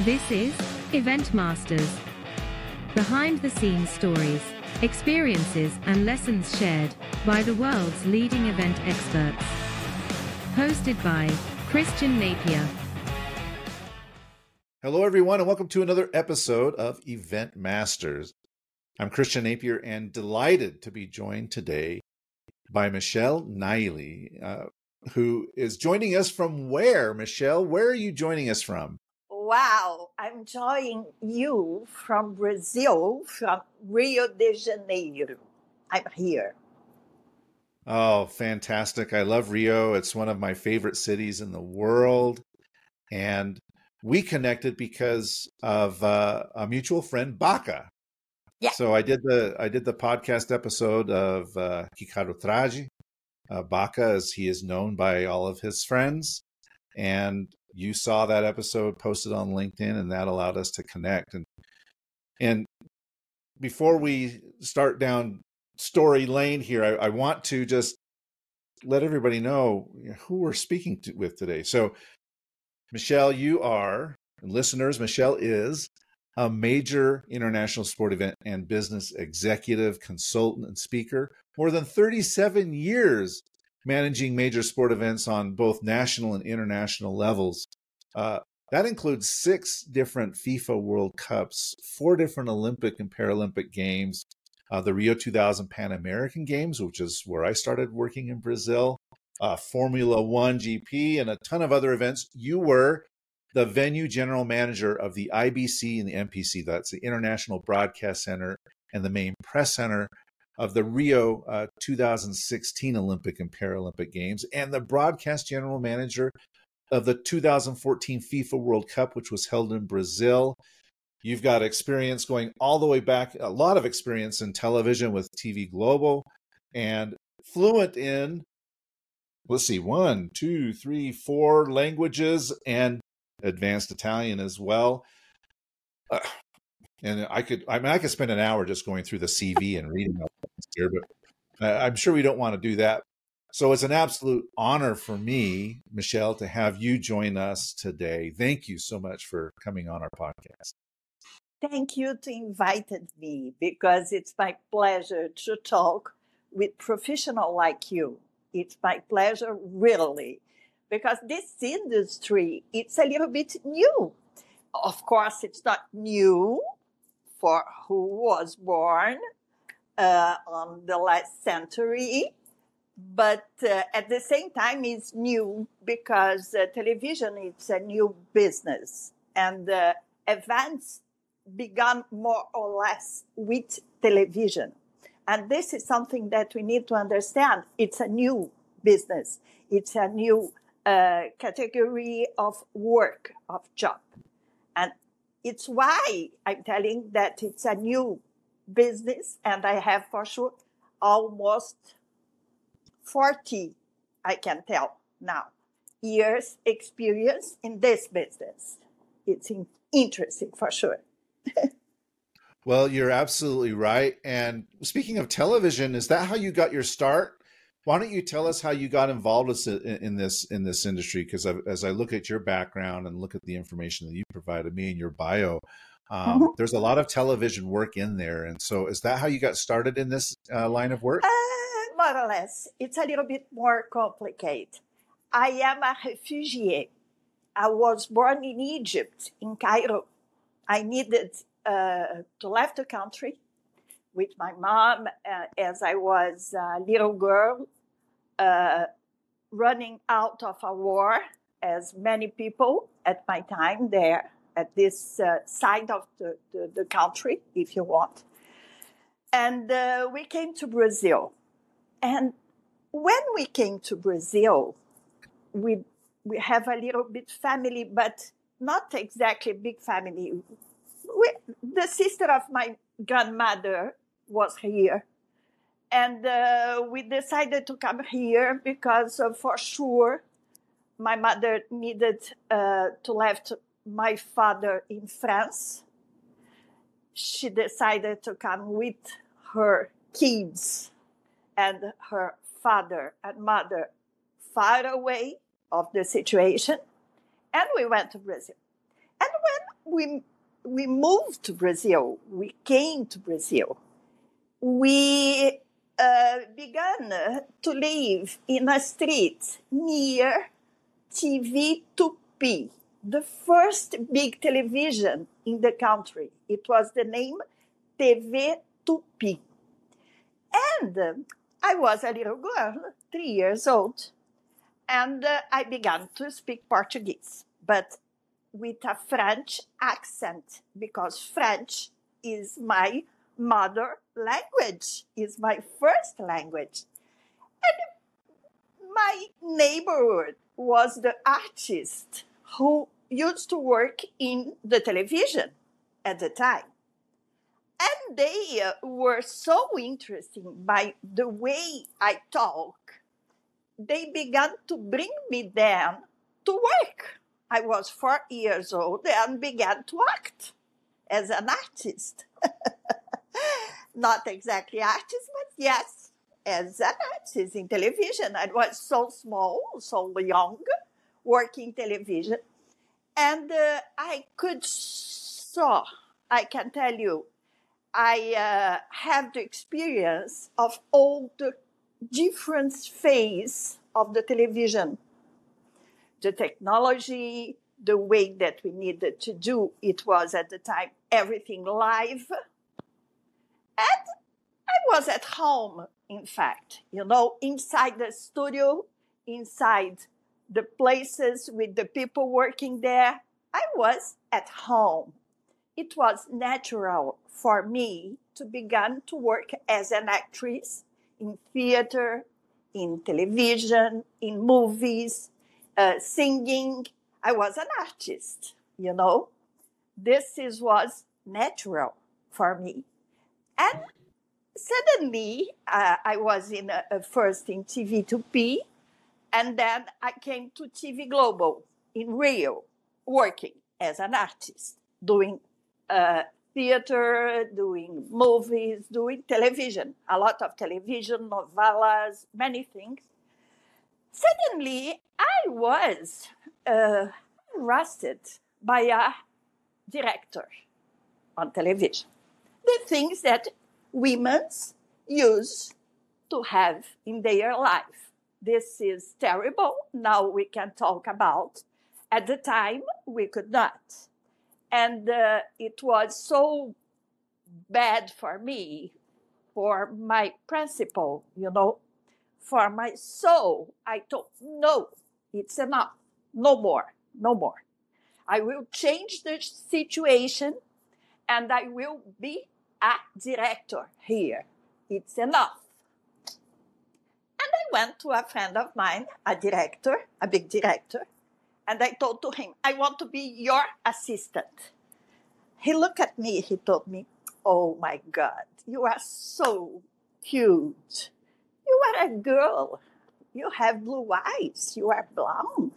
This is Event Masters. Behind the scenes stories, experiences, and lessons shared by the world's leading event experts. Hosted by Christian Napier. Hello, everyone, and welcome to another episode of Event Masters. I'm Christian Napier and delighted to be joined today by Michèle Naili, uh, who is joining us from where? Michèle, where are you joining us from? Wow, I'm joining you from Brazil, from Rio de Janeiro. I'm here. Oh, fantastic. I love Rio. It's one of my favorite cities in the world. And we connected because of uh, a mutual friend, Baka. Yeah. So I did the I did the podcast episode of uh, Ricardo Trade, uh, Baka, as he is known by all of his friends, and you saw that episode posted on LinkedIn, and that allowed us to connect. And and before we start down story lane here, I, I want to just let everybody know who we're speaking to, with today. So, Michèle, you are listeners. Michèle is a major international sport event and business executive, consultant, and speaker. More than 37 years managing major sport events on both national and international levels. Uh, that includes six different FIFA World Cups, four different Olympic and Paralympic Games, uh, the Rio 2000 Pan American Games, which is where I started working in Brazil, uh, Formula One GP, and a ton of other events. You were the venue general manager of the IBC and the MPC, that's the International Broadcast Center and the main press center of the Rio uh, 2016 Olympic and Paralympic Games, and the broadcast general manager of the 2014 FIFA World Cup, which was held in Brazil. You've got experience going all the way back, a lot of experience in television with TV Globo, and fluent in, let's see, one, two, three, four languages and advanced Italian as well. Uh, and I could, I mean, I could spend an hour just going through the CV and reading here, but I'm sure we don't want to do that. So it's an absolute honor for me, Michèle, to have you join us today. Thank you so much for coming on our podcast. Thank you to invited me because it's my pleasure to talk with professional like you. It's my pleasure really because this industry it's a little bit new. Of course, it's not new for who was born uh, on the last century, but uh, at the same time, it's new because uh, television is a new business, and uh, events began more or less with television. And this is something that we need to understand. It's a new business. It's a new uh, category of work, of job. It's why I'm telling that it's a new business, and I have for sure almost 40, I can tell now, years experience in this business. It's interesting for sure. well, you're absolutely right. And speaking of television, is that how you got your start? Why don't you tell us how you got involved in this in this industry? Because as I look at your background and look at the information that you provided me in your bio, um, mm-hmm. there's a lot of television work in there. And so, is that how you got started in this uh, line of work? Uh, more or less. It's a little bit more complicated. I am a refugee. I was born in Egypt, in Cairo. I needed uh, to leave the country with my mom uh, as I was a little girl, uh, running out of a war, as many people at my time there at this uh, side of the, the, the, country, if you want. And uh, we came to Brazil. And when we came to Brazil, we we have a little bit family, but not exactly big family. We, the sister of my grandmother was here, and uh, we decided to come here because uh, for sure my mother needed uh, to left my father in France. She decided to come with her kids and her father and mother far away of the situation. And we went to Brazil. And when we we moved to Brazil. We came to Brazil. We uh, began to live in a street near TV Tupi, the first big television in the country. It was the name TV Tupi. And uh, I was a little girl, three years old, and uh, I began to speak Portuguese, but with a French accent because French is my mother language, is my first language. And my neighborhood was the artist who used to work in the television at the time. And they uh, were so interesting by the way I talk. They began to bring me down to work. I was four years old and began to act as an artist. Not exactly artist, but yes, as an artist in television. I was so small, so young, working television. And uh, I could saw, I can tell you, I uh, have the experience of all the different phase of the television the technology, the way that we needed to do it was at the time everything live. And I was at home, in fact, you know, inside the studio, inside the places with the people working there. I was at home. It was natural for me to begin to work as an actress in theater, in television, in movies, uh, singing. I was an artist, you know. This is was natural for me. And suddenly, uh, I was in a, a first in TV Tupi, and then I came to TV Globo in Rio, working as an artist, doing uh, theater, doing movies, doing television, a lot of television, novellas, many things. Suddenly, I was uh, arrested by a director on television. The things that women use to have in their life. This is terrible. Now we can talk about. At the time, we could not. And uh, it was so bad for me, for my principle, you know, for my soul. I thought, no, it's enough. No more, no more. I will change the situation and I will be a director here. It's enough. And I went to a friend of mine, a director, a big director, and I told to him, I want to be your assistant. He looked at me, he told me, Oh my God, you are so cute. You are a girl. You have blue eyes. You are blonde.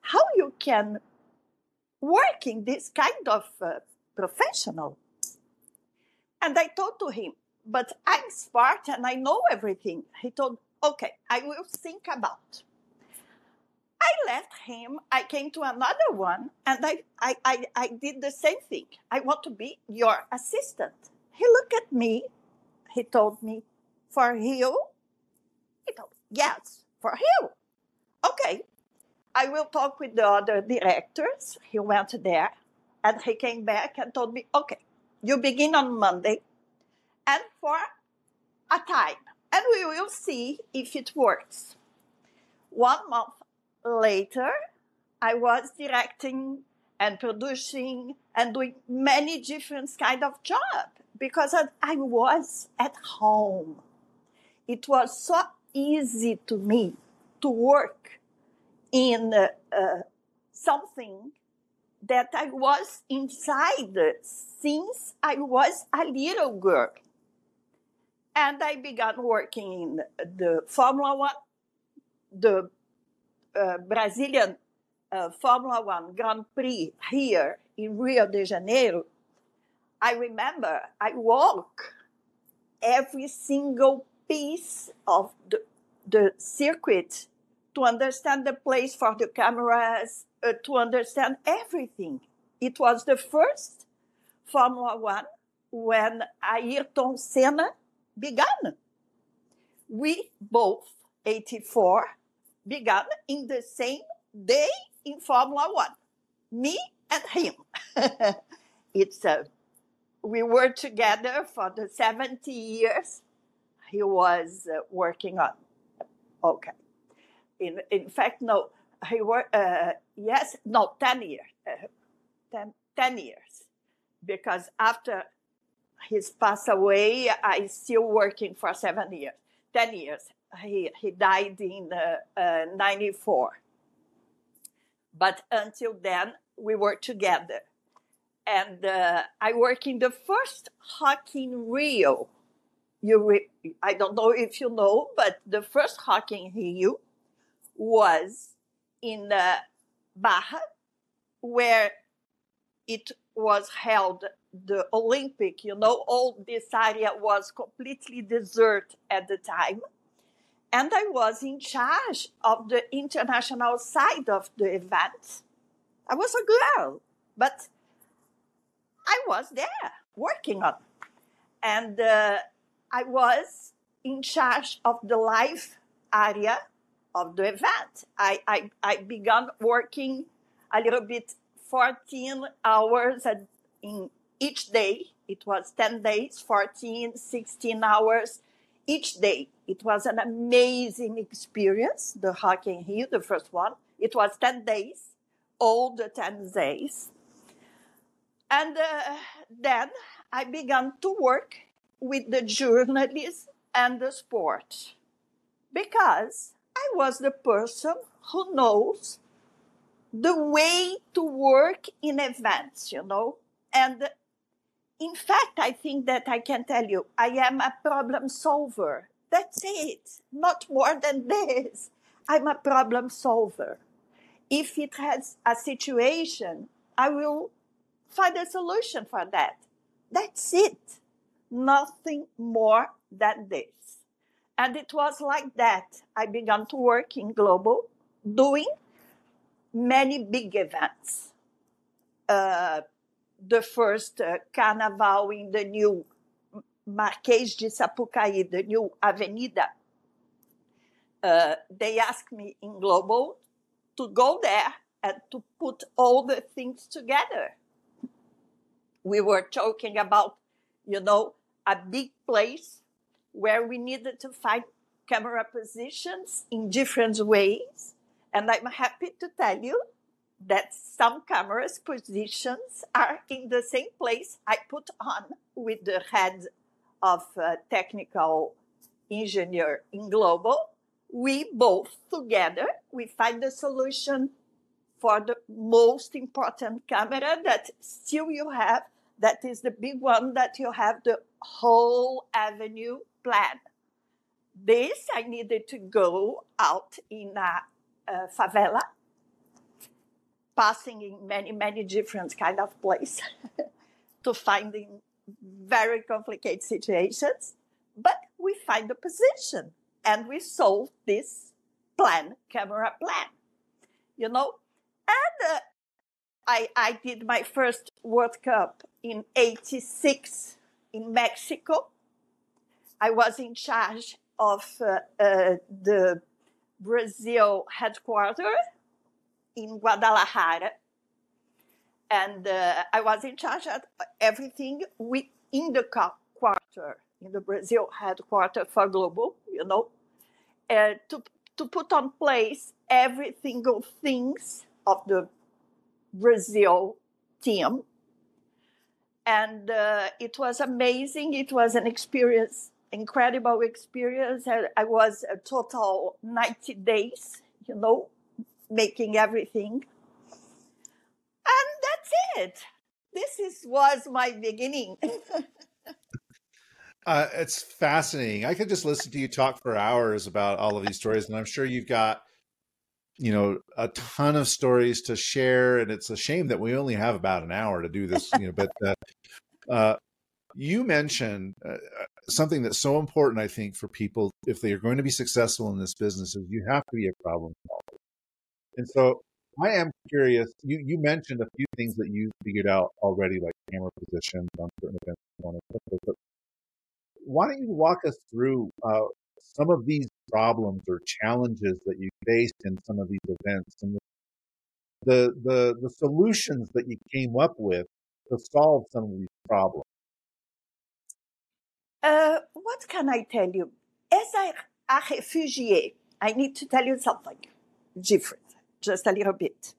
How you can work in this kind of uh, professional? And I told to him, but I'm smart and I know everything. He told, okay, I will think about. I left him. I came to another one and I, I, I, I did the same thing. I want to be your assistant. He looked at me. He told me, for you, he told, yes, for you. Okay, I will talk with the other directors. He went there and he came back and told me, okay, you begin on Monday and for a time, and we will see if it works. One month later, I was directing and producing and doing many different kind of job because I was at home. It was so easy to me to work in uh, uh, something that I was inside since I was a little girl. And I began working in the Formula One, the uh, Brazilian uh, Formula One Grand Prix here in Rio de Janeiro. I remember I walk every single piece of the, the circuit to understand the place for the cameras, uh, to understand everything. It was the first Formula One when Ayrton Senna began. We both, 84, began in the same day in Formula One. Me and him. it's a, we were together for the 70 years he was uh, working on. Okay. In, in fact, no, he worked, uh, yes, no, 10 years. Uh, 10, 10 years. Because after he's passed away, I still working for seven years, 10 years. He, he died in uh, uh, 94. But until then, we were together. And uh, I worked in the first Rock in Rio. You re- I don't know if you know, but the first Rock in Rio was in uh, Barra, where it was held the Olympic, you know, all this area was completely desert at the time. And I was in charge of the international side of the event. I was a girl, but I was there working on. And uh, I was in charge of the live area of the event. I, I, I began working a little bit 14 hours in each day. It was 10 days, 14, 16 hours each day. It was an amazing experience, the in Rio, the first one. It was 10 days, all the 10 days. And uh, then I began to work with the journalists and the sport because I was the person who knows the way to work in events, you know. And in fact, I think that I can tell you, I am a problem solver. That's it. Not more than this. I'm a problem solver. If it has a situation, I will find a solution for that. That's it. Nothing more than this. And it was like that. I began to work in Globo, doing many big events. Uh, the first uh, carnival in the new Marquês de Sapucaí, the new Avenida. Uh, they asked me in Globo to go there and to put all the things together. We were talking about, you know, a big place where we needed to find camera positions in different ways. And I'm happy to tell you that some cameras positions are in the same place I put on with the head of uh, technical engineer in Globo. We both together, we find the solution for the most important camera that still you have. That is the big one that you have the whole avenue plan. This I needed to go out in a, a favela passing in many, many different kind of places to finding very complicated situations. But we find a position and we solve this plan, camera plan, you know. And uh, I, I did my first World Cup in 86 in Mexico. I was in charge of uh, uh, the Brazil headquarters in Guadalajara. And uh, I was in charge of everything within the quarter, in the Brazil headquarters for Globo, you know, uh, to, to put on place every single things of the Brazil team. And uh, it was amazing. It was an experience, incredible experience. I, was a total 90 days, you know, making everything. And that's it. This is, was my beginning. uh, it's fascinating. I could just listen to you talk for hours about all of these stories, and I'm sure you've got you know a ton of stories to share and it's a shame that we only have about an hour to do this you know but uh, uh, you mentioned uh, something that's so important i think for people if they are going to be successful in this business is you have to be a problem solver and so I am curious. You you mentioned a few things that you figured out already, like camera positions on certain events. But why don't you walk us through uh, some of these problems or challenges that you faced in some of these events and the the the solutions that you came up with to solve some of these problems? Uh, what can I tell you? As a, refugee, I need to tell you something different, just a little bit.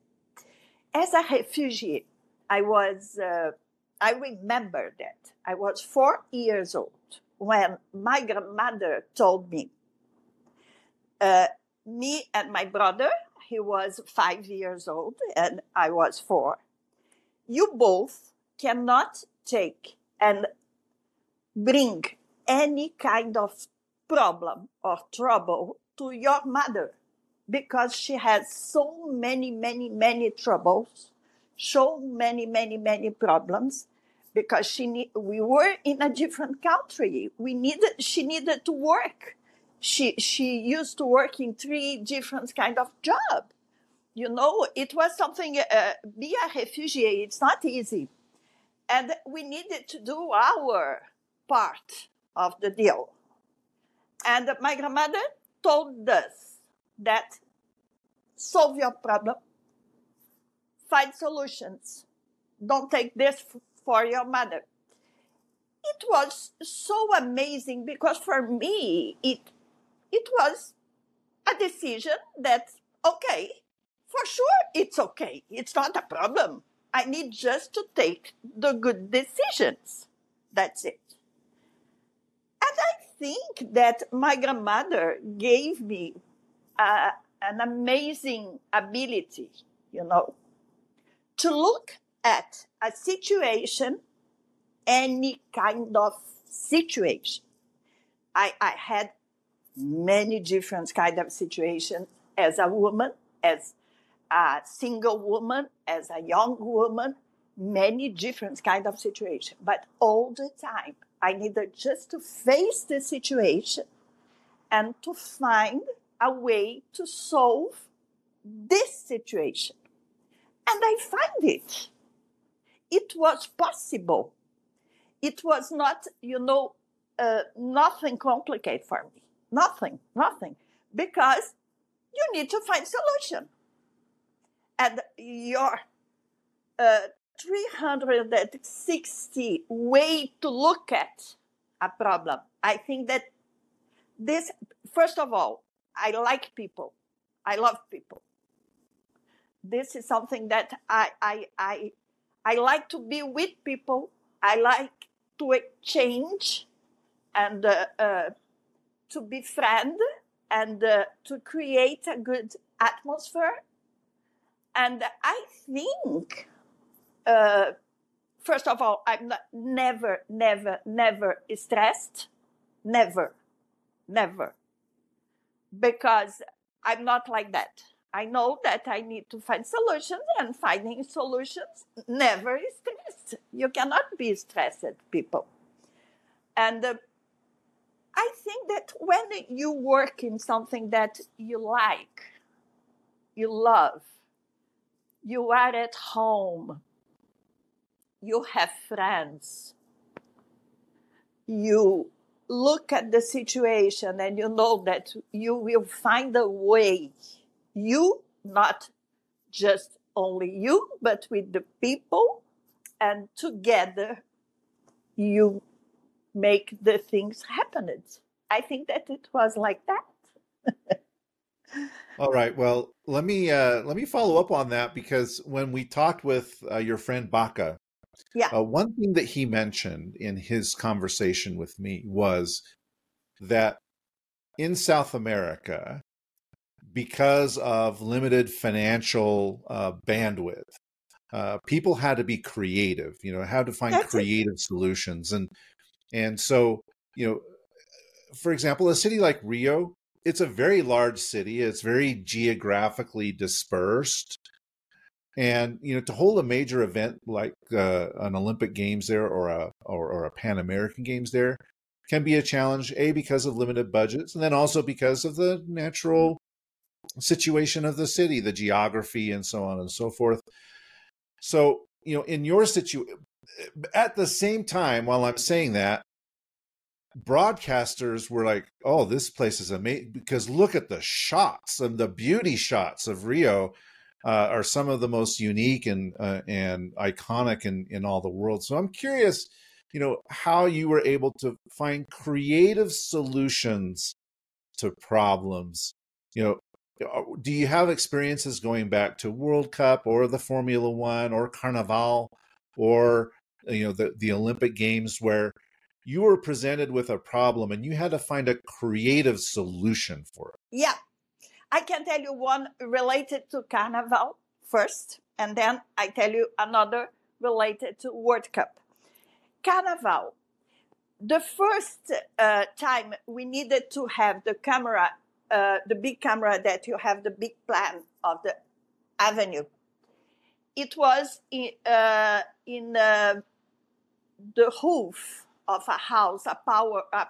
As a refugee, I was, uh, I remember that I was four years old when my grandmother told me, uh, me and my brother, he was five years old and I was four, you both cannot take and bring any kind of problem or trouble to your mother because she has so many, many, many troubles, so many, many, many problems. Because she we were in a different country. We needed, she needed to work. She, she used to work in three different kind of job. You know, it was something, uh, be a refugee, it's not easy. And we needed to do our part of the deal. And my grandmother told us that solve your problem, find solutions. Don't take this for your mother. It was so amazing because for me, it, it was a decision that, okay, for sure it's okay. It's not a problem. I need just to take the good decisions. That's it. And I think that my grandmother gave me uh, an amazing ability, you know, to look at a situation, any kind of situation. I, I had many different kind of situations as a woman, as a single woman, as a young woman, many different kind of situations. But all the time, I needed just to face the situation and to find a way to solve this situation. And I find it. It was possible. It was not, you know, uh, nothing complicated for me. Nothing, nothing. Because you need to find solution. And your uh, 360 way to look at a problem. I think that this, first of all, I like people. I love people. This is something that I, I, I, I like to be with people. I like to exchange and uh, uh, to befriend and uh, to create a good atmosphere. And I think uh, first of all, I'm not, never, never, never stressed. Never, never. Because I'm not like that. I know that I need to find solutions and finding solutions never is stressed. You cannot be stressed, people. And uh, I think that when you work in something that you like, you love, you are at home, you have friends, you look at the situation and you know that you will find a way. You, not just only you, but with the people, and together you make the things happen. I think that it was like that. All right. Well, let me uh, let me follow up on that because when we talked with uh, your friend Baka yeah. Uh, one thing that he mentioned in his conversation with me was that in South America, because of limited financial uh, bandwidth, uh, people had to be creative. You know, how to find That's creative it. solutions, and and so you know, for example, a city like Rio, it's a very large city. It's very geographically dispersed and you know to hold a major event like uh, an olympic games there or a or, or a pan american games there can be a challenge a because of limited budgets and then also because of the natural situation of the city, the geography, and so on and so forth. So, you know, in your situation, at the same time, while I'm saying that, broadcasters were like, "Oh, this place is amazing!" Because look at the shots and the beauty shots of Rio uh, are some of the most unique and uh, and iconic in in all the world. So I'm curious, you know, how you were able to find creative solutions to problems. You know, uh, do you have experiences going back to World Cup or the Formula One or Carnival or you know the the Olympic Games where you were presented with a problem and you had to find a creative solution for it? Yeah, I can tell you one related to Carnival first, and then I tell you another related to World Cup. Carnival. The first uh, time we needed to have the camera uh, the big camera that you have the big plan of the avenue. It was in, uh, in uh, the roof of a house, a power, a,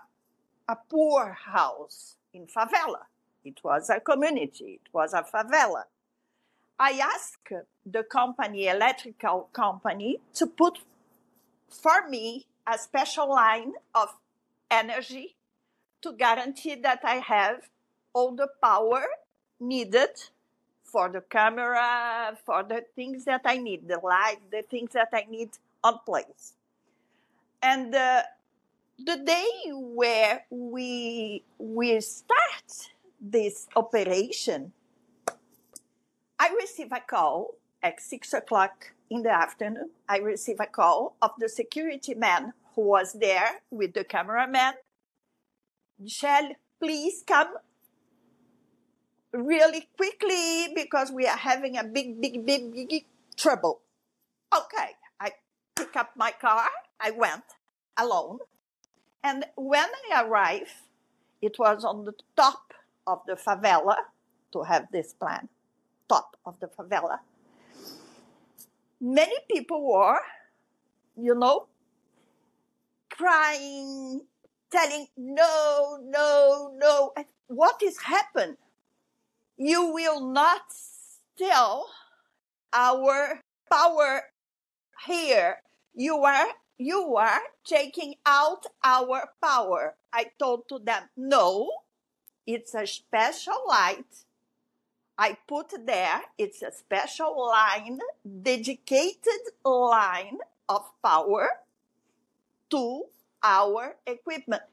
a poor house in favela. It was a community. It was a favela. I asked the company, electrical company, to put for me a special line of energy to guarantee that I have all the power needed for the camera, for the things that I need, the light, the things that I need on place. And uh, the day where we we start this operation, I receive a call at six o'clock in the afternoon. I receive a call of the security man who was there with the cameraman. Michèle, please come really quickly because we are having a big, big, big, big trouble. Okay, I pick up my car. I went alone. And when I arrived, it was on the top of the favela to have this plan, top of the favela. Many people were, you know, crying, telling, no, no, no. What is happened? you will not steal our power here. You are you are taking out our power. I told to them, no, it's a special light. I put there, it's a special line, dedicated line of power to our equipment.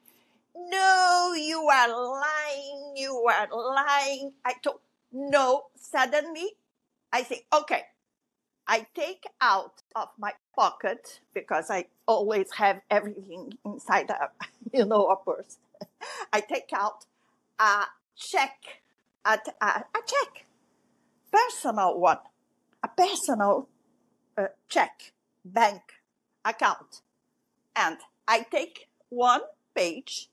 No, you are lying. You are lying. I told, no. Suddenly, I think, okay, I take out of my pocket because I always have everything inside a, you know, a purse. I take out a check, a, a, a check, personal one, a personal uh, check, bank account, and I take one page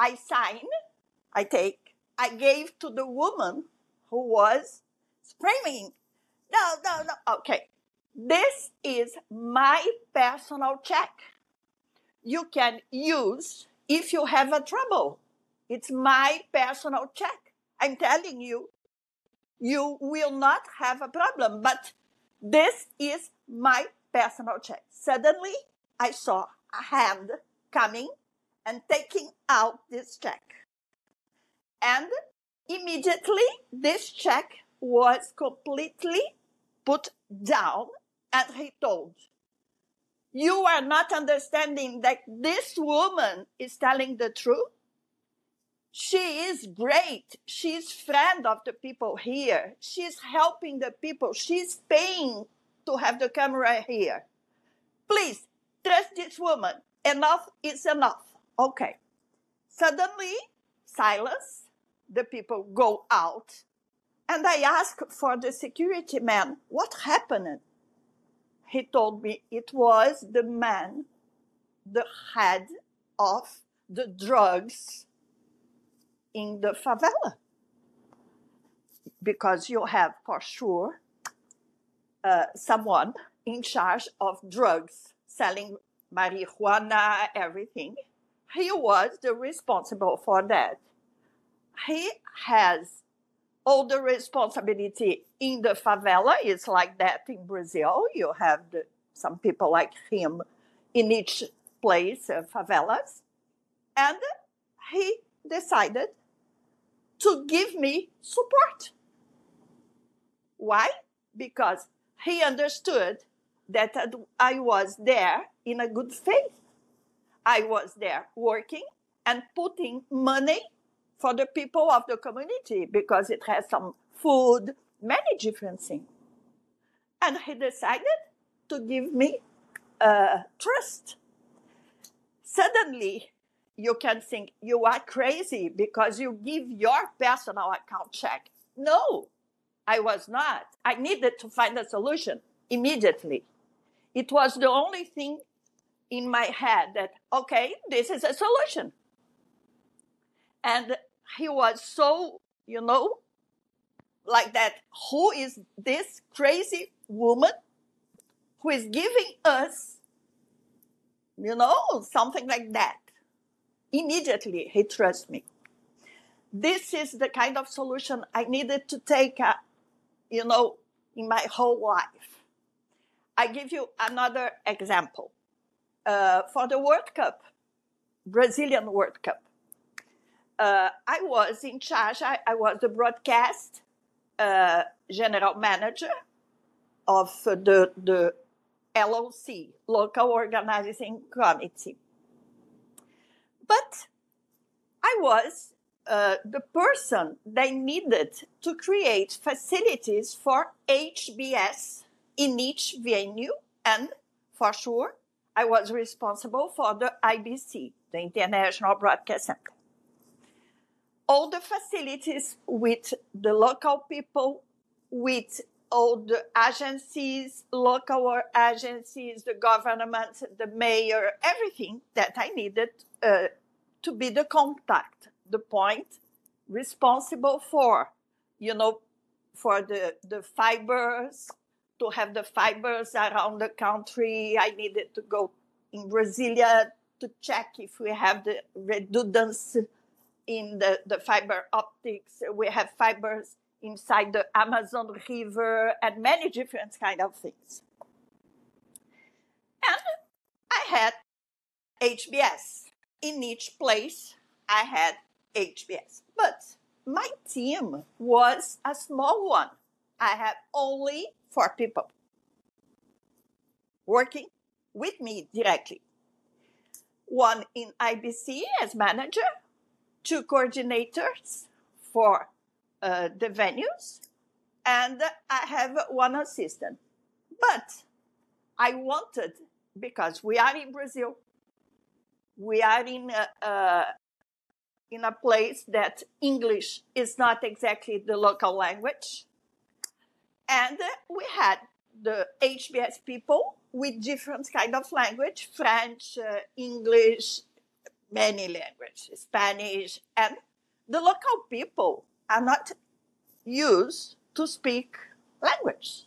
I sign, I take, I gave to the woman who was screaming, no, no, no. Okay. This is my personal check. You can use if you have a trouble. It's my personal check. I'm telling you, you will not have a problem, but this is my personal check. Suddenly, I saw a hand coming and taking out this check. And immediately this check was completely put down and he told, you are not understanding that this woman is telling the truth. She is great. She's friend of the people here. She's helping the people. She's paying to have the camera here. Please trust this woman. Enough is enough. Okay. Suddenly, silence. The people go out. And I ask for the security man, what happened? He told me it was the man, the head of the drugs in the favela. Because you have for sure uh, someone in charge of drugs, selling marijuana, everything he was the responsible for that. He has all the responsibility in the favela. It's like that in Brazil. You have the, some people like him in each place, uh, favelas. And he decided to give me support. Why? Because he understood that I was there in a good faith. I was there working and putting money for the people of the community because it has some food, many different things. And he decided to give me uh, trust. Suddenly, you can think you are crazy because you give your personal account check. No, I was not. I needed to find a solution immediately. It was the only thing in my head that, okay, this is a solution. And he was so, you know, like that. Who is this crazy woman who is giving us, you know, something like that? Immediately, he trusts me. This is the kind of solution I needed to take, uh, you know, in my whole life. I give you another example. Uh, for the World Cup, Brazilian World Cup, uh, I was in charge, I, I was the broadcast uh, general manager of the, the LOC, Local Organizing Committee. But I was uh, the person they needed to create facilities for HBS in each venue, and for sure, I was responsible for the IBC, the International Broadcast Center. All the facilities with the local people, with all the agencies, local agencies, the government, the mayor, everything that I needed uh, to be the contact, the point responsible for, you know, for the, the fibers, to have the fibers around the country. I needed to go in Brasilia to check if we have the redundancy in the, the fiber optics. We have fibers inside the Amazon River and many different kind of things. And I had HBS. In each place, I had HBS. But my team was a small one. I had only four people working with me directly. One in IBC as manager, two coordinators for uh, the venues, and I have one assistant. But I wanted, because we are in Brazil, we are in a, uh, in a place that English is not exactly the local language. And we had the HBS people with different kind of language, French, uh, English, many languages, Spanish, and the local people are not used to speak language.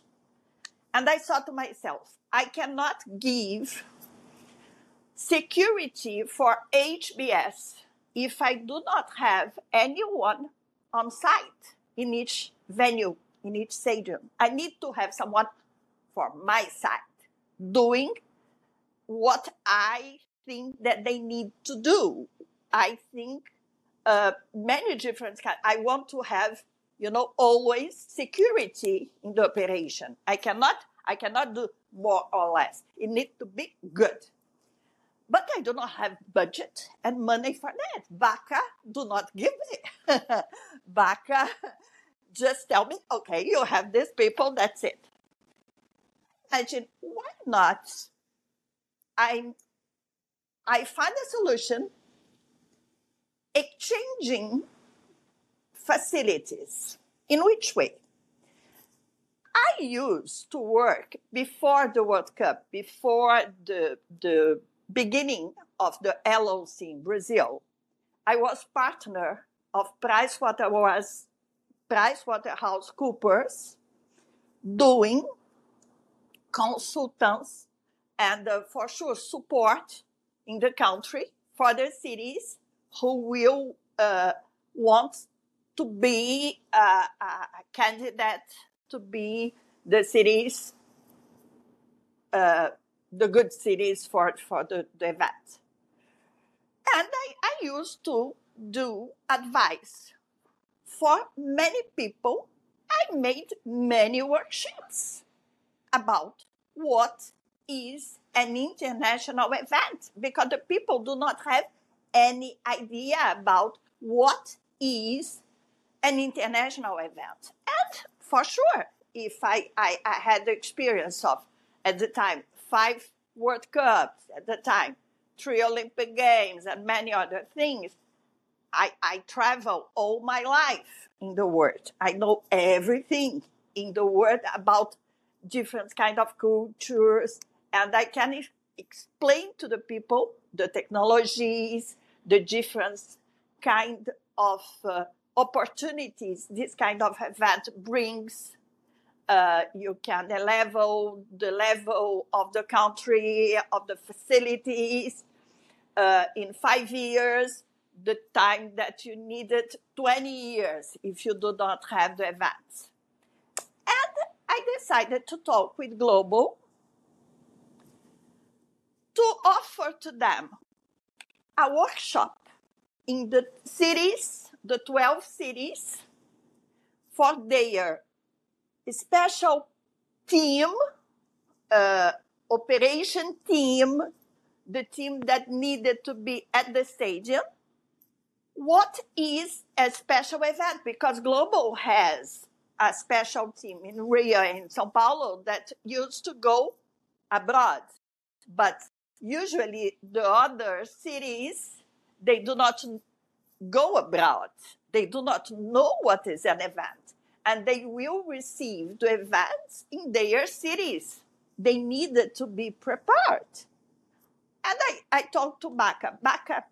And I thought to myself, I cannot give security for HBS if I do not have anyone on site in each venue, in each stadium. I need to have someone for my side doing what I think that they need to do. I think uh, many different kinds. I want to have, you know, always security in the operation. I cannot, I cannot do more or less. It needs to be good. But I do not have budget and money for that. Baka do not give me. Baka just tell me, okay, you have these people, that's it. Imagine, why not? I'm I find a solution exchanging facilities. In which way? I used to work before the World Cup, before the, the beginning of the LOC in Brazil. I was partner of Pricewaterhouse, PricewaterhouseCoopers doing consultants and uh, for sure support in the country for the cities who will uh, want to be a, a candidate to be the cities, uh, the good cities for, for the, the event. And I, I used to do advice for many people. I made many worksheets about what is an international event because the people do not have any idea about what is an international event. And for sure, if I, I, I had the experience of, at the time, five World Cups, at the time, three Olympic Games, and many other things, I, I travel all my life in the world. I know everything in the world about different kind of cultures, and I can explain to the people the technologies, the different kind of uh, opportunities this kind of event brings. Uh, you can the level the level of the country, of the facilities uh, in five years, the time that you needed 20 years if you do not have the events. And I decided to talk with Globo to offer to them a workshop in the cities, the 12 cities, for their special team, uh, operation team, the team that needed to be at the stadium. What is a special event? Because Globo has a special team in Rio and Sao Paulo that used to go abroad. But usually the other cities they do not go abroad. They do not know what is an event. And they will receive the events in their cities. They needed to be prepared. And I, I talked to Baka. Baka,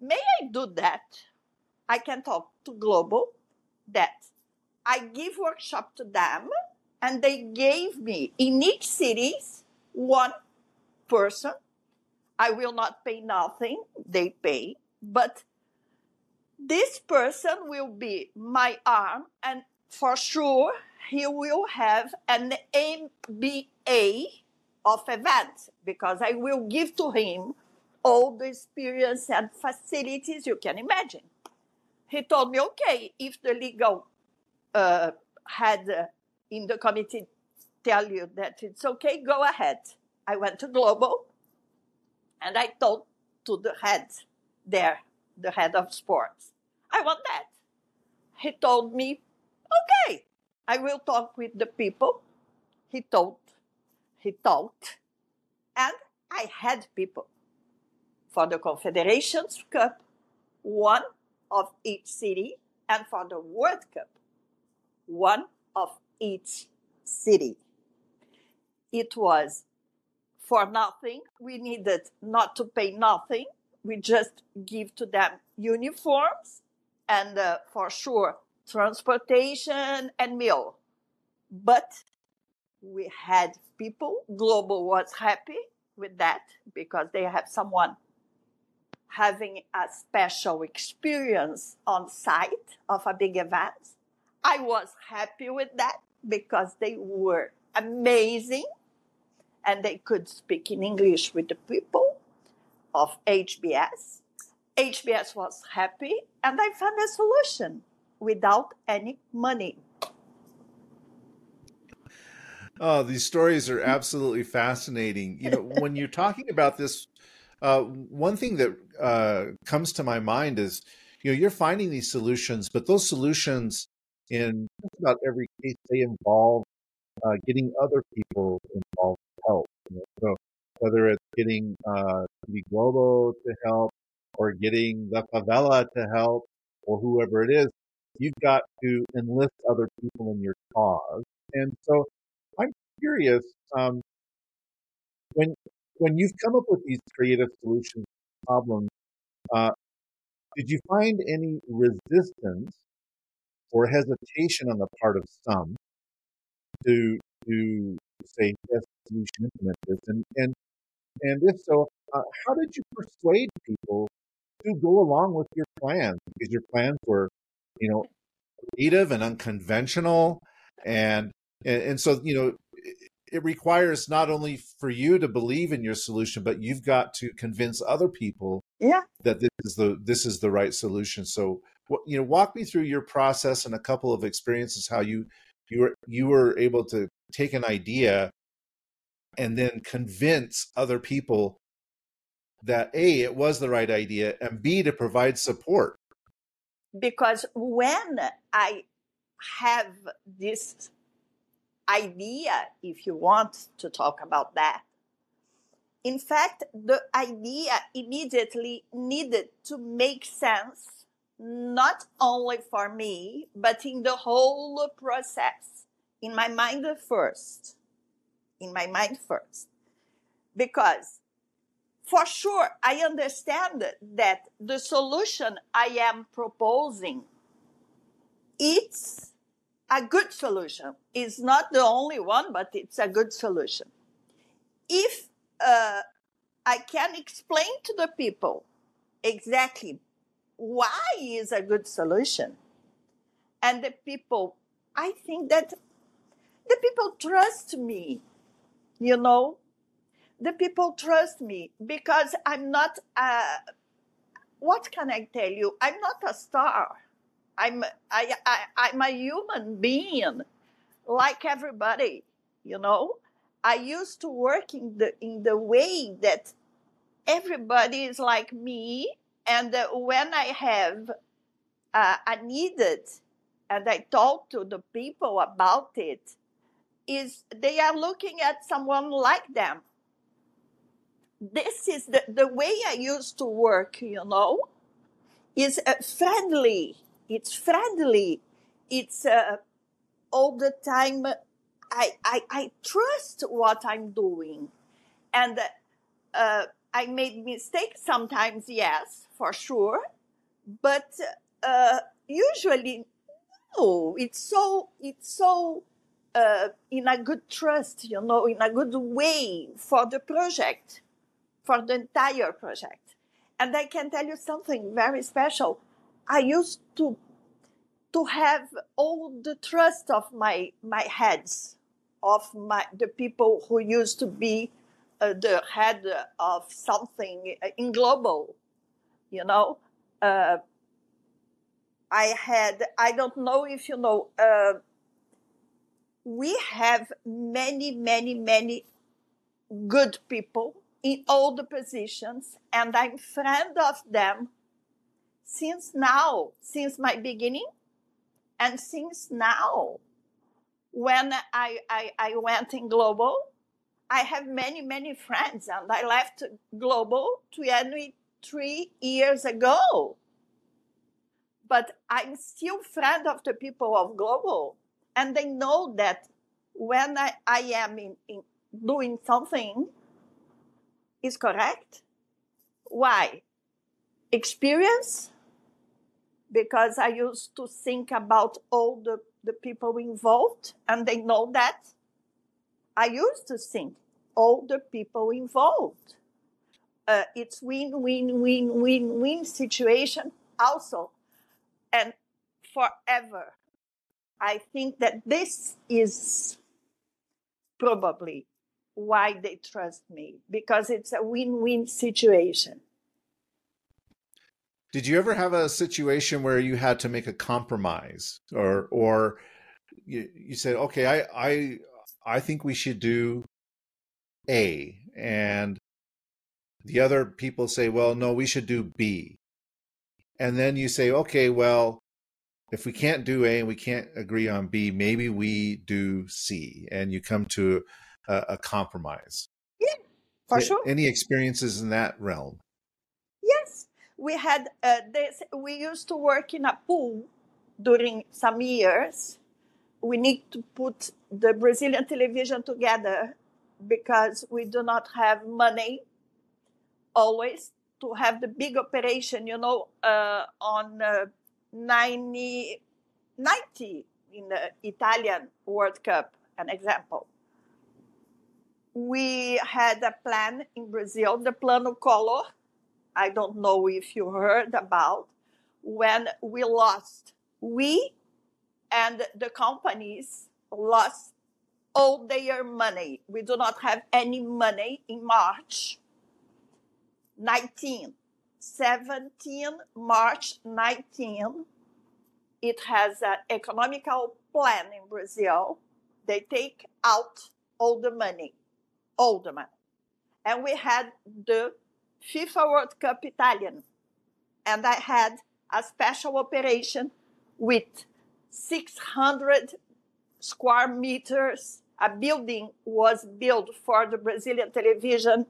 may I do that? I can talk to Globo that I give workshop to them and they gave me in each cities one person I will not pay nothing, they pay, but this person will be my arm, and for sure, he will have an MBA of events because I will give to him all the experience and facilities you can imagine. He told me, okay, if the legal uh, head uh, in the committee tell you that it's okay, go ahead. I went to Globo and I told to the head there, the head of sports, I want that. He told me, okay, I will talk with the people. He told, he talked, and I had people for the Confederations Cup, one of each city, and for the World Cup, one of each city. It was for nothing. We needed not to pay nothing. We just give to them uniforms and uh, for sure transportation and meal. But we had people, Globo was happy with that because they have someone having a special experience on site of a big event. I was happy with that because they were amazing and they could speak in English with the people of HBS. HBS was happy, and I found a solution without any money. Oh, these stories are absolutely fascinating. You know, when you're talking about this, uh, one thing that uh, comes to my mind is, you know, you're finding these solutions, but those solutions, in just about every case, they involve uh, getting other people involved to help. You know? So whether it's getting uh, the Globo to help or getting the favela to help or whoever it is, you've got to enlist other people in your cause. And so I'm curious, um, when when you've come up with these creative solutions problems, uh, did you find any resistance or hesitation on the part of some to to say yes, we should implement this? And and and if so, uh, how did you persuade people to go along with your plans? Because your plans were, you know, creative and unconventional, and, and and so you know it requires not only for you to believe in your solution, but you've got to convince other people yeah. that this is the this is the right solution. So you know, walk me through your process and a couple of experiences how you you were you were able to take an idea and then convince other people that a it was the right idea and b to provide support because when i have this idea if you want to talk about that in fact the idea immediately needed to make sense not only for me but in the whole process in my mind first in my mind first. Because for sure, I understand that the solution I am proposing it's a good solution. It's not the only one, but it's a good solution. If uh, I can explain to the people exactly why is a good solution, and the people, I think that the people trust me, you know, the people trust me because I'm not a, what can I tell you? I'm not a star. I'm I, I I'm a human being like everybody, you know. I used to work in the in the way that everybody is like me and when I have uh, I needed and I talk to the people about it is they are looking at someone like them this is the, the way I used to work, you know, is uh, friendly. It's friendly. It's uh, all the time. I, I, I trust what I'm doing. And uh, I made mistakes sometimes, yes, for sure. But uh, usually, no. It's so, it's so uh, in a good trust, you know, in a good way for the project for the entire project. And I can tell you something very special. I used to to have all the trust of my my heads, of my the people who used to be uh, the head of something in Globo, you know. Uh, I had I don't know if you know. Uh, we have many, many, many good people in all the positions, and I'm friend of them since now, since my beginning, and since now. When I, I, I went in Globo, I have many, many friends, and I left Globo 23 years ago. But I'm still friend of the people of Globo, and they know that when I, I am in, in doing something, is correct. Why? Experience, because I used to think about all the, the people involved, and they know that. I used to think all the people involved. Uh, it's win, win, win, win, win situation also. And forever. I think that this is probably why they trust me because it's a win-win situation. Did you ever have a situation where you had to make a compromise or or you, you said, okay, I I I think we should do A and the other people say, well, no, we should do B. And then you say, okay, well, if we can't do A and we can't agree on B, maybe we do C. And you come to a, a compromise. Yeah, for sure. Any experiences in that realm? Yes, we had uh, this. We used to work in a pool during some years. We need to put the Brazilian television together because we do not have money always to have the big operation, you know, uh, on uh, 90, 90 in the Italian World Cup, an example we had a plan in Brazil, the Plano Collor. I don't know if you heard about when we lost. We and the companies lost all their money. We do not have any money in March 19. 17 March 19, it has an economical plan in Brazil. They take out all the money, money. And we had the FIFA World Cup Italian. And I had a special operation with 600 square meters. A building was built for the Brazilian television.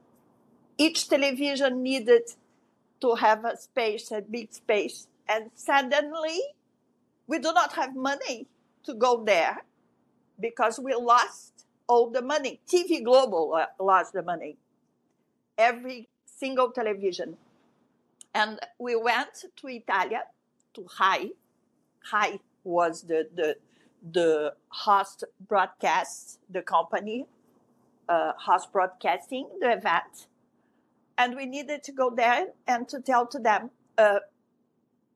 Each television needed to have a space, a big space. And suddenly, we do not have money to go there because we lost all the money. TV Globo lost the money. Every single television. And we went to Italia, to Rai. Rai was the, the, the host broadcast, the company, uh, host broadcasting the event. And we needed to go there and to tell to them, uh,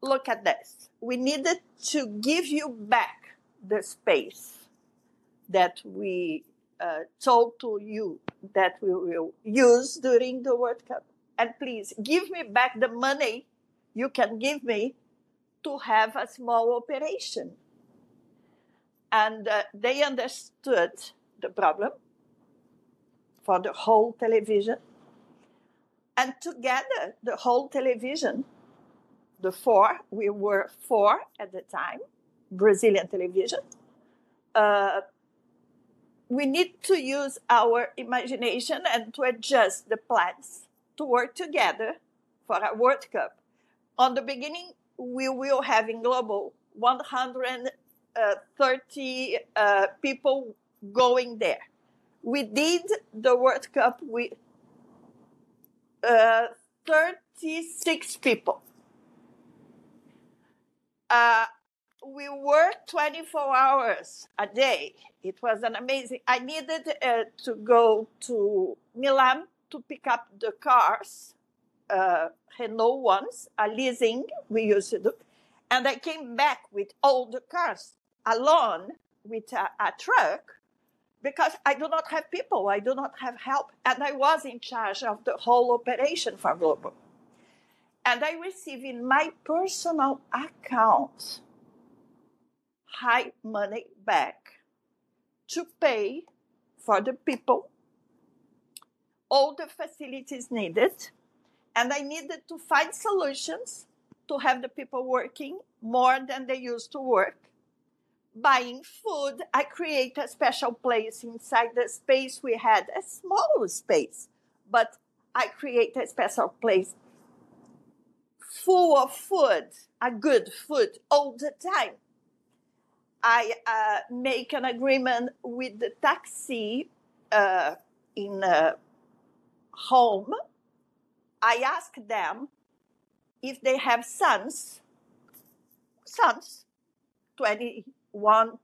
look at this. We needed to give you back the space that we uh, told to you that we will use during the World Cup. And please give me back the money you can give me to have a small operation. And uh, they understood the problem for the whole television. And together, the whole television, the four, we were four at the time, Brazilian television, uh, we need to use our imagination and to adjust the plans to work together for a World Cup. On the beginning, we will have in Globo 130 uh, people going there. We did the World Cup with uh, 36 people. Uh, we worked 24 hours a day. It was an amazing. I needed uh, to go to Milan to pick up the cars, uh, Renault ones, a leasing we used to do, and I came back with all the cars alone with a, a truck because I do not have people, I do not have help, and I was in charge of the whole operation for Globo. And I received in my personal account high money back to pay for the people all the facilities needed and i needed to find solutions to have the people working more than they used to work. Buying food i create a special place inside the space. We had a small space but i create a special place full of food a good food all the time I uh, make an agreement with the taxi uh, in uh, home. I ask them if they have sons, sons, 21,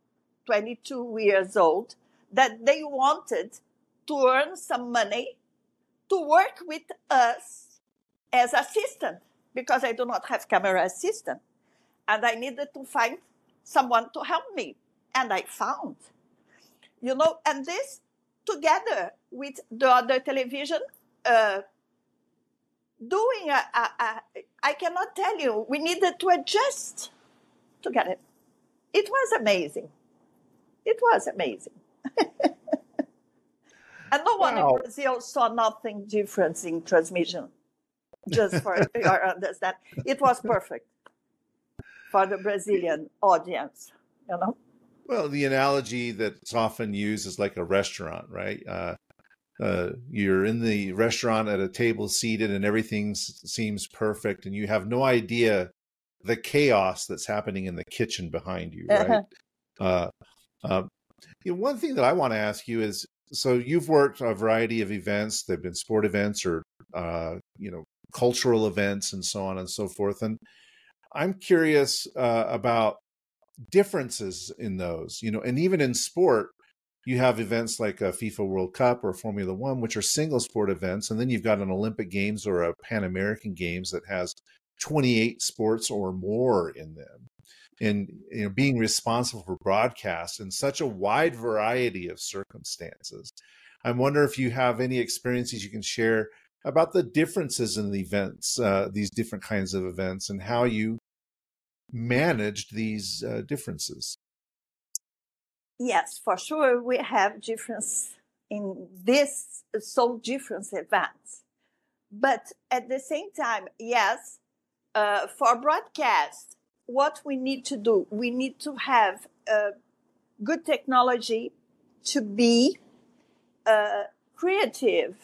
22 years old, that they wanted to earn some money to work with us as assistant because I do not have camera assistant. And I needed to find someone to help me. And I found, you know, and this together with the other television, uh, doing a, a, a, I cannot tell you, we needed to adjust to get it. It was amazing. It was amazing. and no one wow. in Brazil saw nothing different in transmission. Just for your understand, it was perfect for the Brazilian audience, you know? Well, the analogy that's often used is like a restaurant, right? Uh, uh, you're in the restaurant at a table seated and everything seems perfect, and you have no idea the chaos that's happening in the kitchen behind you, right? uh, uh, you know, one thing that I want to ask you is so you've worked a variety of events, they've been sport events or, uh, you know, cultural events and so on and so forth. And I'm curious uh, about differences in those, you know, and even in sport, you have events like a FIFA World Cup or Formula One, which are single sport events, and then you've got an Olympic Games or a Pan American Games that has 28 sports or more in them. And you know being responsible for broadcast in such a wide variety of circumstances. I wonder if you have any experiences you can share about the differences in the events, uh, these different kinds of events, and how you managed these uh, differences. Yes, for sure, we have difference in this so different events, but at the same time, yes, uh, for broadcast, what we need to do, we need to have uh, good technology to be uh, creative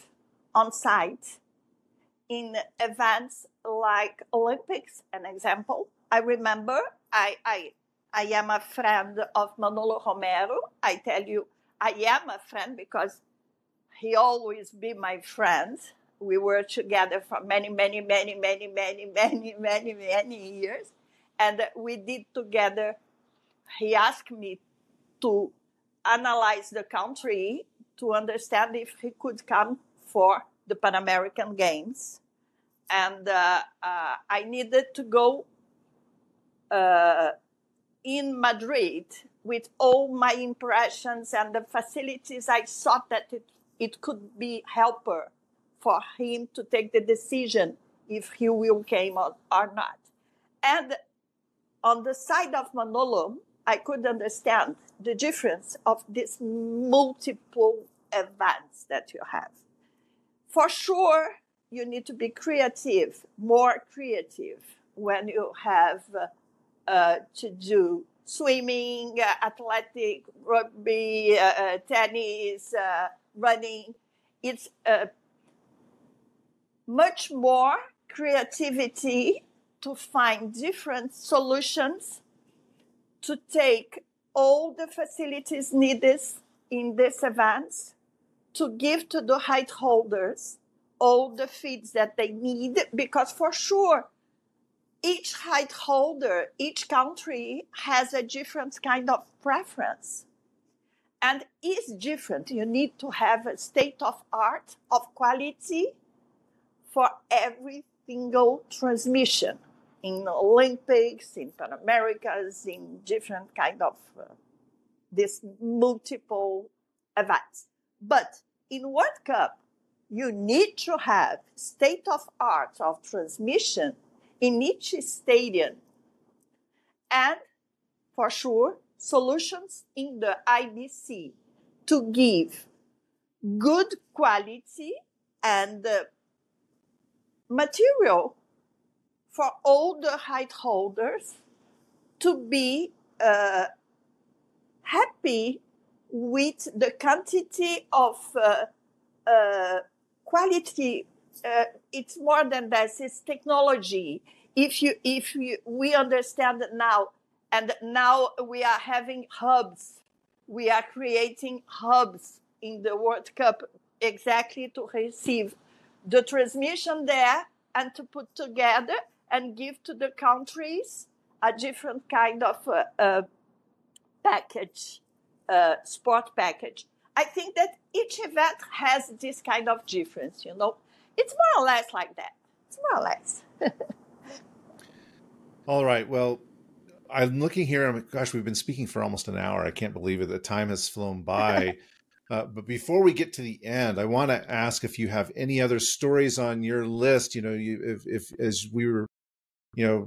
on site in events like Olympics, an example. I remember I, I, I am a friend of Manolo Romero. I tell you, I am a friend because he always be my friend. We were together for many, many, many, many, many, many, many, many years and we did together. He asked me to analyze the country to understand if he could come for the Pan American Games. And uh, uh, I needed to go in Madrid with all my impressions and the facilities. I thought that it, it could be helper for him to take the decision if he will came or, or not. And on the side of Manolo, I could understand the difference of these multiple events that you have. For sure, you need to be creative, more creative when you have uh, uh, to do swimming, uh, athletic, rugby, uh, tennis, running. It's much more creativity to find different solutions to take all the facilities needed in these events to give to the height holders all the feeds that they need because for sure each height holder each country has a different kind of preference and is different you need to have a state of art of quality for every single transmission in Olympics, in Pan Americas, in different kind of uh, these multiple events. But in World Cup, you need to have state of art of transmission in each stadium, and for sure solutions in the IBC to give good quality and uh, material for all the height holders to be uh, happy with the quantity of uh, uh, quality. Uh, it's more than that. It's technology. If you, if you, we understand now, and now we are having hubs. We are creating hubs in the World Cup exactly to receive the transmission there and to put together and give to the countries a different kind of uh, uh, package, uh, sport package. I think that each event has this kind of difference, you know. It's more or less like that. It's more or less. All right. Well, I'm looking here. I'm, gosh, we've been speaking for almost an hour. I can't believe it. The time has flown by. Uh, but before we get to the end, I want to ask if you have any other stories on your list. You know, you, if, if as we were you know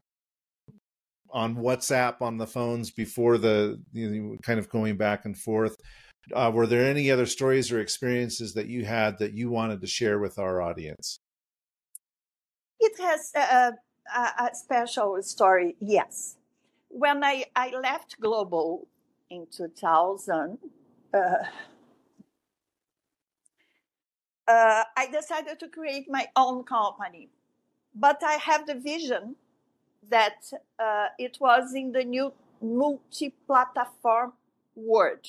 on WhatsApp on the phones before the you know, kind of going back and forth. Uh, were there any other stories or experiences that you had that you wanted to share with our audience? It has a, a, a special story, yes. When I, I left Globo in 2000, uh, uh, I decided to create my own company. But I have the vision that uh, it was in the new multi-platform world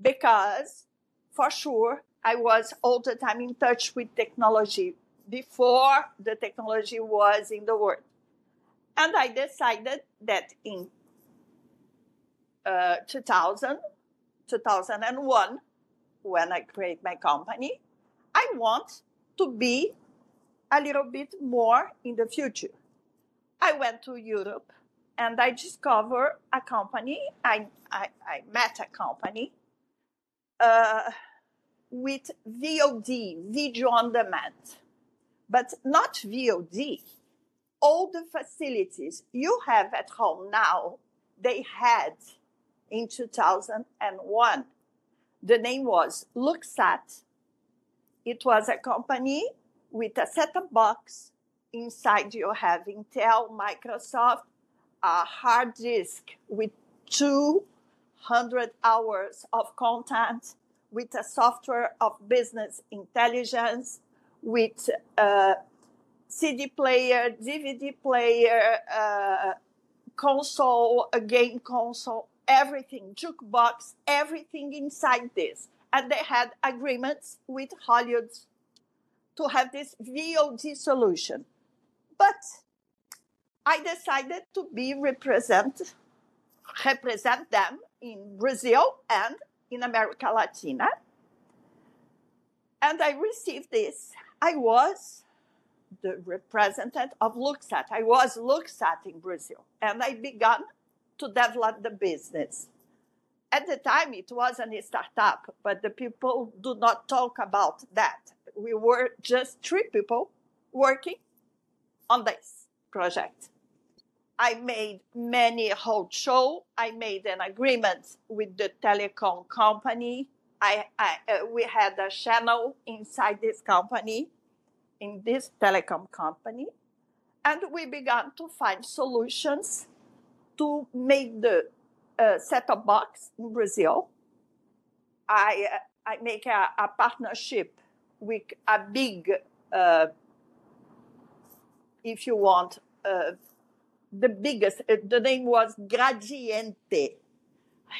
because for sure I was all the time in touch with technology before the technology was in the world. And I decided that in uh, 2000, 2001, when I create my company, I want to be a little bit more in the future. I went to Europe and I discovered a company. I, I, I met a company uh, with VOD, video on demand, but not VOD. All the facilities you have at home now, they had in 2001. The name was Luxat. It was a company with a set-top box. Inside you have Intel, Microsoft, a hard disk with 200 hours of content, with a software of business intelligence, with a CD player, DVD player, uh, console, a game console, everything, jukebox, everything inside this. And they had agreements with Hollywood to have this VOD solution. But I decided to be represent represent them in Brazil and in America Latina. And I received this. I was the representative of Luxat. I was Luxat in Brazil. And I began to develop the business. At the time, it wasn't a startup, but the people do not talk about that. We were just three people working on this project. I made many hold show. I made an agreement with the telecom company. I, I uh, we had a channel inside this company, in this telecom company, and we began to find solutions to make the uh, set-top box in Brazil. I uh, I make a, a, partnership with a big, uh, if you want, uh, the biggest. Uh, the name was Gradiente.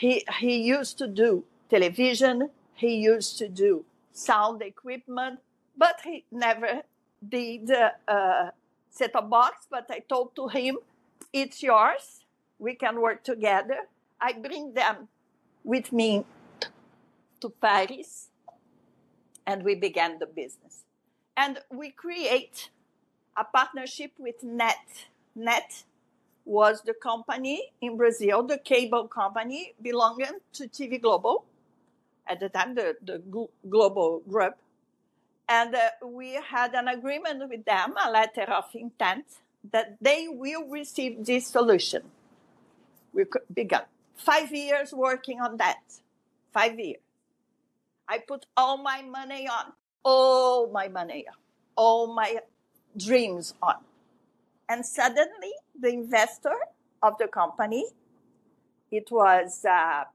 He he used to do television. He used to do sound equipment, but he never did uh, set a box. But I told to him, "It's yours we can work together. I bring them with me to Paris and we began the business. And we create a partnership with NET. NET was the company in Brazil, the cable company belonging to TV Globo, at the time, the, the Globo Group. And uh, we had an agreement with them, a letter of intent, that they will receive this solution we began. Five years working on that. Five years. I put all my money on, all my money on, all my dreams on. And suddenly, the investor of the company, it was a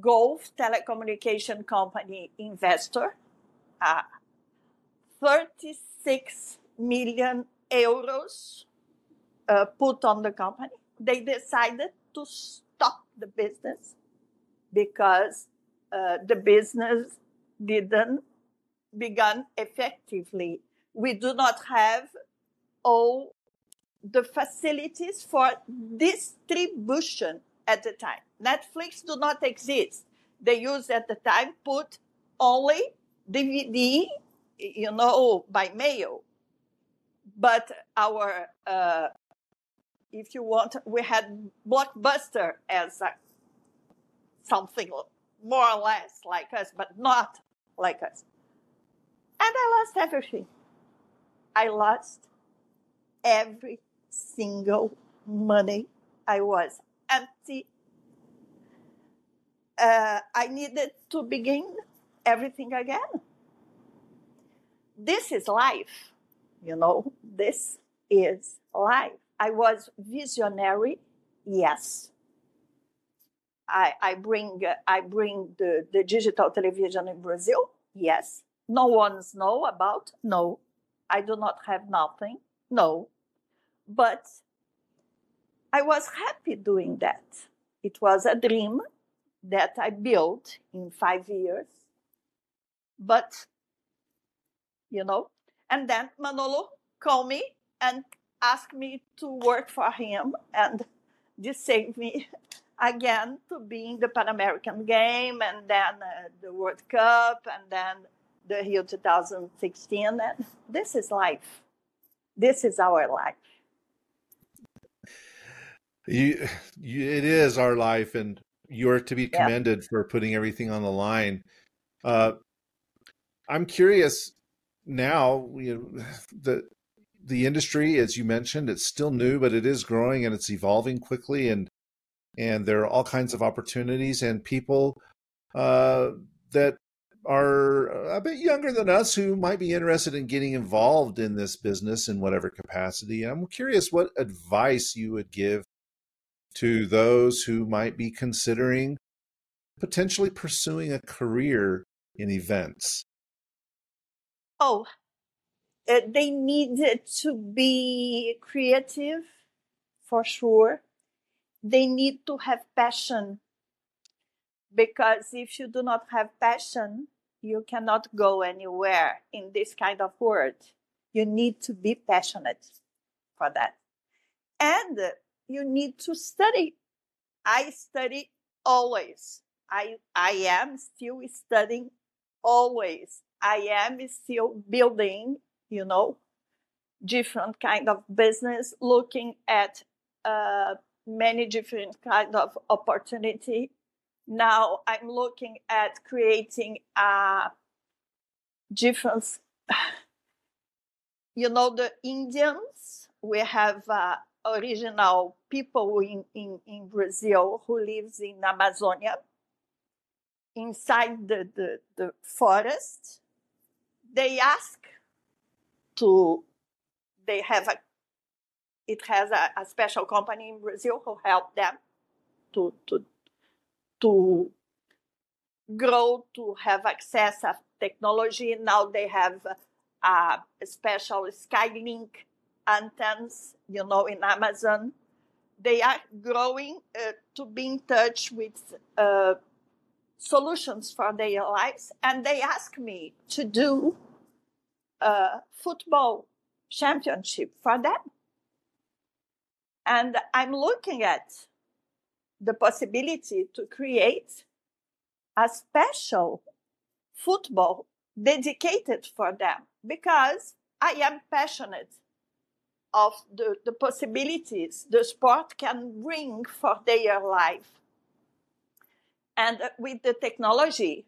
Gulf Telecommunication Company investor, uh, 36 million euros uh, put on the company. They decided to stop the business because uh, the business didn't begin effectively. We do not have all the facilities for distribution at the time. Netflix do not exist. They used at the time put only DVD, you know, by mail. But our uh, if you want, we had Blockbuster as a, something more or less like us, but not like us. And I lost everything. I lost every single money. I was empty. Uh, I needed to begin everything again. This is life, you know, this is life. I was visionary, yes. I, I bring I bring the, the digital television in Brazil, yes. No one's know about, no. I do not have nothing, no. But I was happy doing that. It was a dream that I built in five years. But, you know, and then Manolo called me and asked me to work for him, and this saved me again to be in the Pan American game, and then uh, the World Cup, and then the Rio 2016. And this is life. This is our life. You, you, it is our life, and you're to be commended yeah. for putting everything on the line. Uh, I'm curious now. You know, the the industry, as you mentioned, it's still new, but it is growing and it's evolving quickly, and and there are all kinds of opportunities and people uh, that are a bit younger than us who might be interested in getting involved in this business in whatever capacity. I'm curious what advice you would give to those who might be considering potentially pursuing a career in events. Oh, uh, they need to be creative for sure. They need to have passion because if you do not have passion, you cannot go anywhere in this kind of world. You need to be passionate for that. And you need to study. I study always. I, I am still studying always. I am still building, you know, different kind of business, looking at uh, many different kind of opportunity now I'm looking at creating a different, you know, the Indians, we have uh, original people in, in, in Brazil who lives in Amazonia, inside the, the, the forest. They ask to, they have a, it has a, a special company in Brazil who help them to, to to grow to have access of technology. Now they have a special Skylink antennas, you know, in Amazon. They are growing uh, to be in touch with uh, solutions for their lives, and they ask me to do a football championship for them. And I'm looking at the possibility to create a special football dedicated for them because I am passionate of the, the possibilities the sport can bring for their life. And with the technology,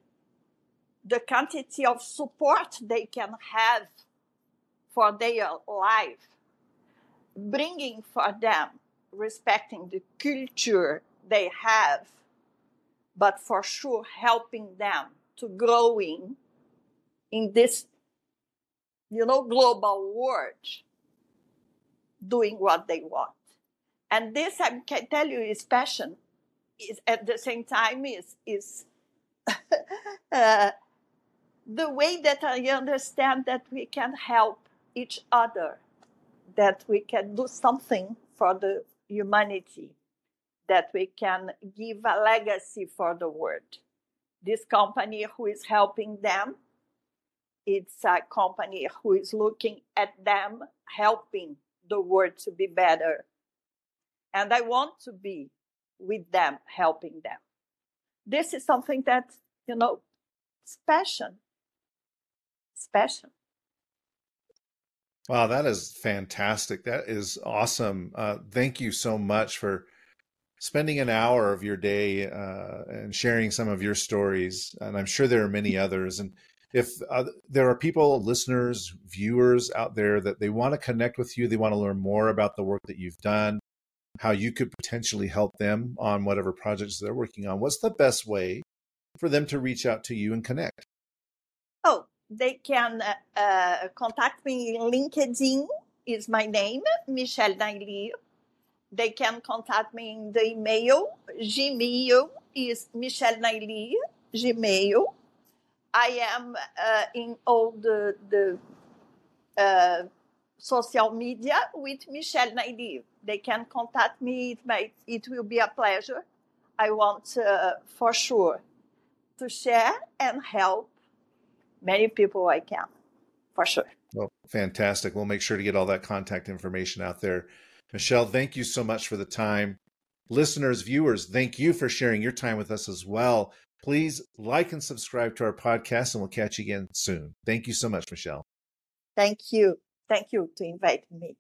the quantity of support they can have for their life, bringing for them, respecting the culture they have, but for sure helping them to growing in this, you know, global world, doing what they want. And this, I can tell you, is passion. Is at the same time is is uh, the way that I understand that we can help each other, that we can do something for the humanity that we can give a legacy for the world. This company who is helping them, it's a company who is looking at them helping the world to be better. And I want to be with them, helping them. This is something that, you know, it's passion. It's passion. Wow, that is fantastic. That is awesome. Uh, thank you so much for spending an hour of your day uh, and sharing some of your stories. And I'm sure there are many others. And if uh, there are people, listeners, viewers out there that they want to connect with you, they want to learn more about the work that you've done, how you could potentially help them on whatever projects they're working on, what's the best way for them to reach out to you and connect? Oh, they can uh, uh contact me in LinkedIn is my name, Michèle Nailire they can contact me in the email. Gmail is Michèle Nailire, Gmail. I am uh, in all the, the uh, social media with Michèle Nailire. They can contact me. It, might, it will be a pleasure. I want uh, for sure to share and help many people I can, for sure. Well, fantastic. We'll make sure to get all that contact information out there. Michèle, thank you so much for the time. Listeners, viewers, thank you for sharing your time with us as well. Please like and subscribe to our podcast, and we'll catch you again soon. Thank you so much, Michèle. Thank you. Thank you to invite me.